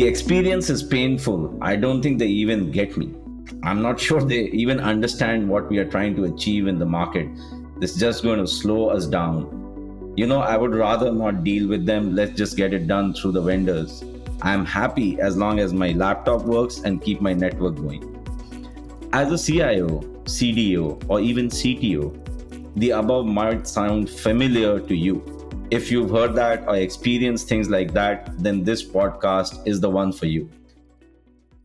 The experience is painful. I don't think they even get me. I'm not sure they even understand what we are trying to achieve in the market. This is just going to slow us down. You know, I would rather not deal with them. Let's just get it done through the vendors. I'm happy as long as my laptop works and keep my network going. As a CIO, CDO, or even CTO, the above might sound familiar to you. If you've heard that or experienced things like that, then this podcast is the one for you.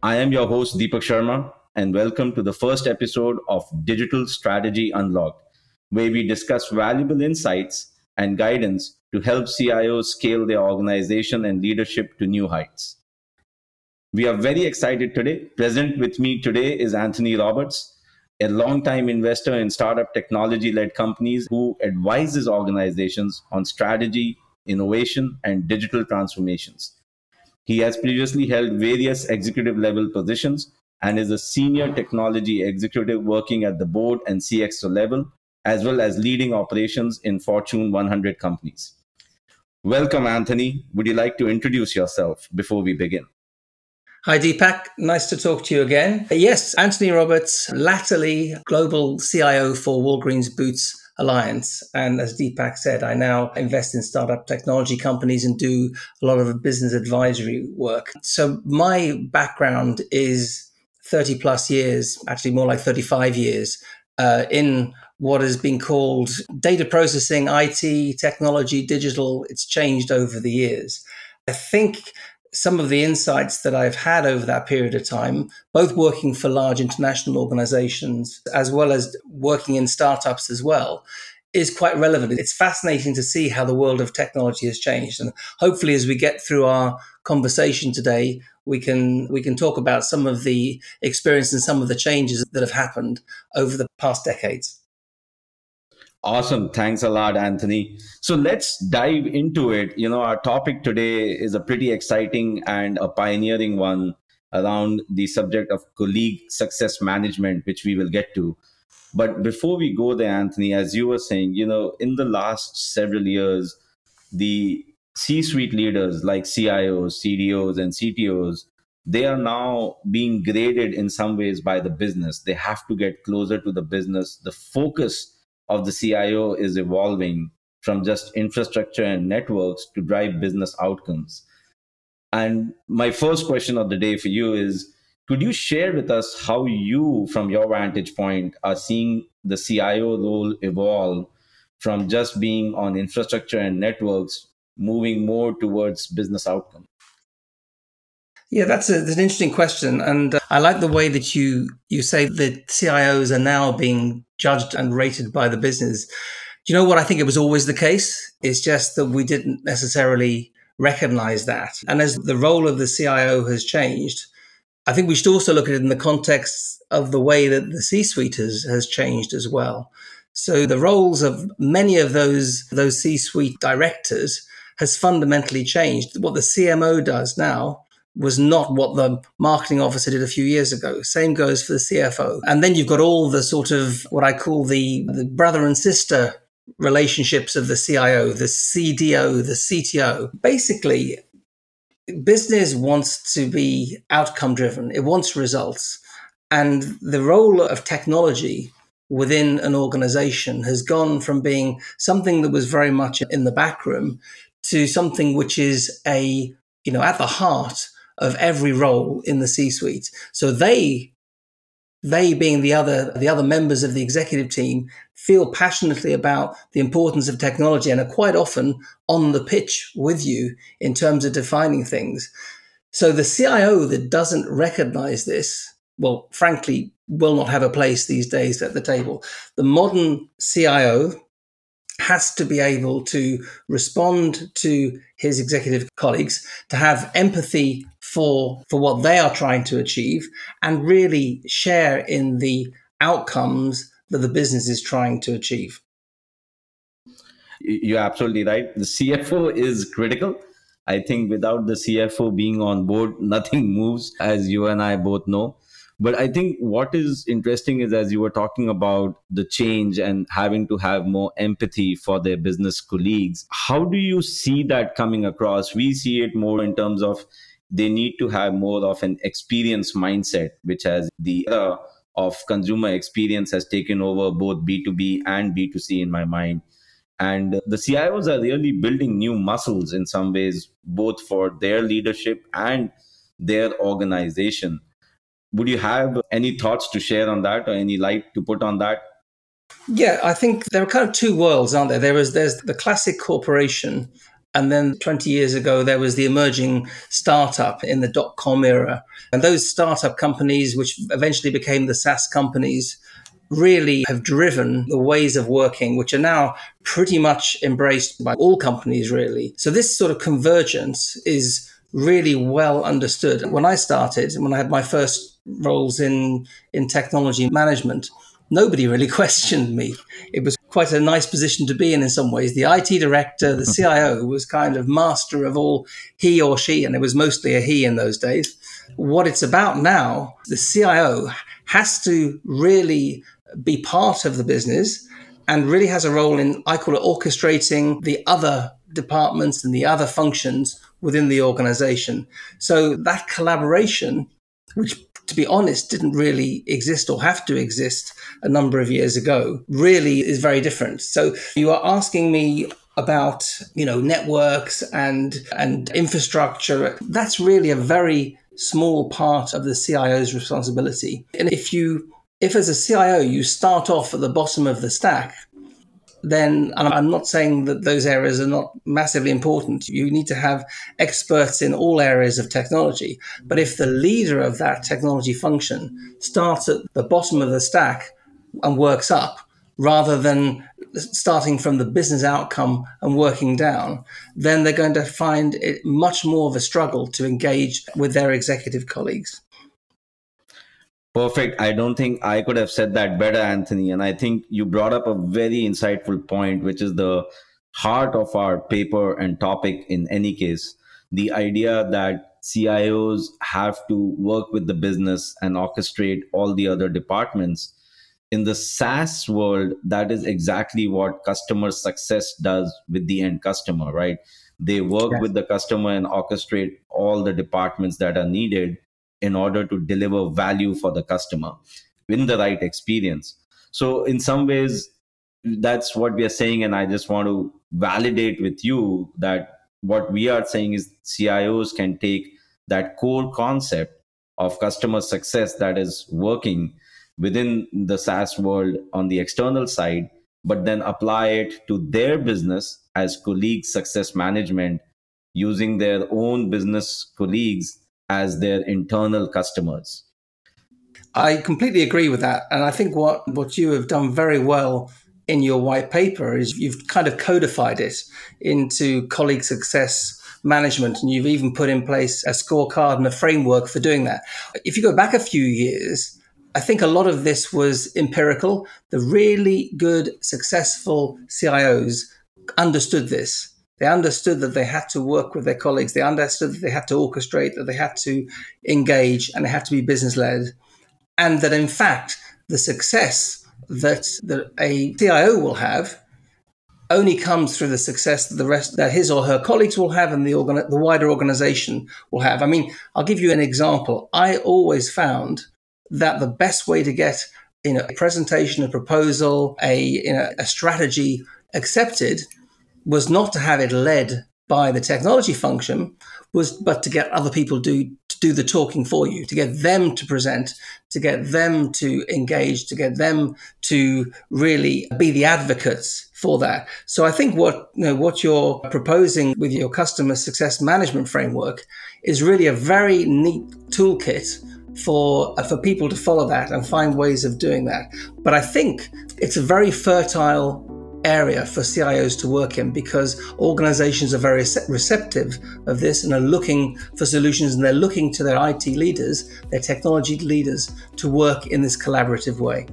I am your host, Deepak Sharma, and welcome to the first episode of Digital Strategy Unlocked, where we discuss valuable insights and guidance to help CIOs scale their organization and leadership to new heights. We are very excited today. Present with me today is Anthony Roberts, a long-time investor in startup technology led companies who advises organizations on strategy, innovation, and digital transformations. He has previously held various executive level positions and is a senior technology executive working at the board and CXO level, as well as leading operations in Fortune 100 companies. Welcome, Anthony. Would you like to introduce yourself before we begin? Hi, Deepak. Nice to talk to you again. Yes, Anthony Roberts, latterly global CIO for Walgreens Boots Alliance. And as Deepak said, I now invest in startup technology companies and do a lot of business advisory work. So my background is 30 plus years, actually more like 35 years, uh, in what has been called data processing, IT, technology, digital. It's changed over the years. I think some of the insights that I've had over that period of time, both working for large international organizations as well as working in startups as well, is quite relevant. It's fascinating to see how the world of technology has changed. And hopefully as we get through our conversation today, we can we can talk about some of the experience and some of the changes that have happened over the past decades. Awesome. Thanks a lot, Anthony. So let's dive into it. You know, our topic today is a pretty exciting and a pioneering one around the subject of colleague success management, which we will get to. But before we go there, Anthony, as you were saying, you know, in the last several years, the C suite leaders like CIOs, CDOs, and CTOs, they are now being graded in some ways by the business. They have to get closer to the business. The focus of the CIO is evolving from just infrastructure and networks to drive business outcomes. And my first question of the day for you is could you share with us how you, from your vantage point, are seeing the CIO role evolve from just being on infrastructure and networks, moving more towards business outcome? Yeah, that's, a, that's an interesting question, and uh, I like the way that you you say that CIOs are now being judged and rated by the business. Do you know what I think it was always the case? It's just that we didn't necessarily recognize that. And as the role of the CIO has changed, I think we should also look at it in the context of the way that the C-suite has, has changed as well. So the roles of many of those those C-suite directors has fundamentally changed. What the CMO does now was not what the marketing officer did a few years ago. Same goes for the CFO. And then you've got all the sort of what I call the, the brother and sister relationships of the CIO, the CDO, the CTO. Basically, business wants to be outcome driven, it wants results. And the role of technology within an organization has gone from being something that was very much in the back room to something which is a, you know, at the heart of every role in the C-suite. So they they being the other the other members of the executive team feel passionately about the importance of technology and are quite often on the pitch with you in terms of defining things. So the CIO that doesn't recognize this, well, frankly, will not have a place these days at the table. The modern CIO has to be able to respond to his executive colleagues, to have empathy for, for what they are trying to achieve, and really share in the outcomes that the business is trying to achieve. You're absolutely right. The CFO is critical. I think without the CFO being on board, nothing moves, as you and I both know. But I think what is interesting is as you were talking about the change and having to have more empathy for their business colleagues, how do you see that coming across? We see it more in terms of they need to have more of an experience mindset, which has the era of consumer experience has taken over both B2B and B2C in my mind. And the CIOs are really building new muscles in some ways, both for their leadership and their organization. Would you have any thoughts to share on that or any light to put on that? Yeah, I think there are kind of two worlds, aren't there? There is there's the classic corporation, and then 20 years ago there was the emerging startup in the dot com era. And those startup companies, which eventually became the SaaS companies, really have driven the ways of working, which are now pretty much embraced by all companies, really. So this sort of convergence is really well understood. When I started, when I had my first roles in, in technology management, nobody really questioned me. It was quite a nice position to be in in some ways. The IT director, the mm-hmm. CIO was kind of master of all he or she, and it was mostly a he in those days. What it's about now, the CIO has to really be part of the business and really has a role in, I call it orchestrating the other departments and the other functions within the organization. So that collaboration, which to be honest, didn't really exist or have to exist a number of years ago, really is very different. So you are asking me about, you know, networks and and infrastructure. That's really a very small part of the CIO's responsibility. And if you if as a CIO you start off at the bottom of the stack, then and I'm not saying that those areas are not massively important. You need to have experts in all areas of technology. But if the leader of that technology function starts at the bottom of the stack and works up, rather than starting from the business outcome and working down, then they're going to find it much more of a struggle to engage with their executive colleagues. Perfect. I don't think I could have said that better, Anthony. And I think you brought up a very insightful point, which is the heart of our paper and topic in any case. The idea that CIOs have to work with the business and orchestrate all the other departments. In the SaaS world, that is exactly what customer success does with the end customer, right? They work yes. with the customer and orchestrate all the departments that are needed in order to deliver value for the customer in the right experience. So, in some ways, that's what we are saying. And I just want to validate with you that what we are saying is CIOs can take that core concept of customer success that is working within the SaaS world on the external side, but then apply it to their business as colleague success management using their own business colleagues as their internal customers. I completely agree with that. And I think what, what you have done very well in your white paper is you've kind of codified it into colleague success management and you've even put in place a scorecard and a framework for doing that. If you go back a few years, I think a lot of this was empirical. The really good, successful CIOs understood this they understood that they had to work with their colleagues. They understood that they had to orchestrate, that they had to engage, and they had to be business led. And that in fact, the success that, that a CIO will have only comes through the success that the rest that his or her colleagues will have and the organ, the wider organization will have. I mean, I'll give you an example. I always found that the best way to get you know a presentation, a proposal, a you know, a strategy accepted was not to have it led by the technology function, was but to get other people do to do the talking for you, to get them to present, to get them to engage, to get them to really be the advocates for that. So I think what you know, what you're proposing with your customer success management framework is really a very neat toolkit for for people to follow that and find ways of doing that. But I think it's a very fertile area for CIOs to work in because organizations are very receptive of this and are looking for solutions and they're looking to their IT leaders, their technology leaders to work in this collaborative way.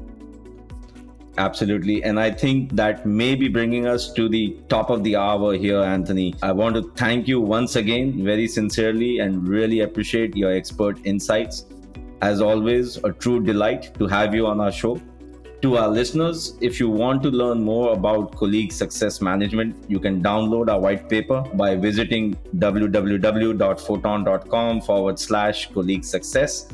Absolutely. And I think that may be bringing us to the top of the hour here, Anthony. I want to thank you once again, very sincerely, and really appreciate your expert insights. As always, a true delight to have you on our show. To our listeners, if you want to learn more about colleague success management, you can download our white paper by visiting www.photon.com forward slash colleague success.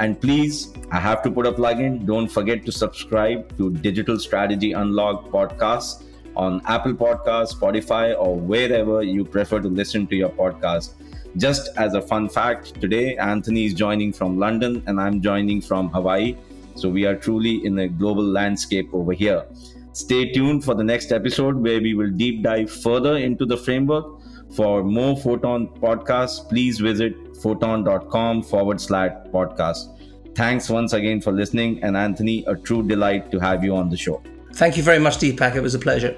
And please, I have to put a plug in. Don't forget to subscribe to Digital Strategy Unlocked podcast on Apple Podcasts, Spotify, or wherever you prefer to listen to your podcast. Just as a fun fact, today Anthony is joining from London and I'm joining from Hawaii. So we are truly in a global landscape over here. Stay tuned for the next episode where we will deep dive further into the framework. For more Photon podcasts, please visit photon.com forward slash podcast. Thanks once again for listening. And Anthony, a true delight to have you on the show. Thank you very much, Deepak. It was a pleasure.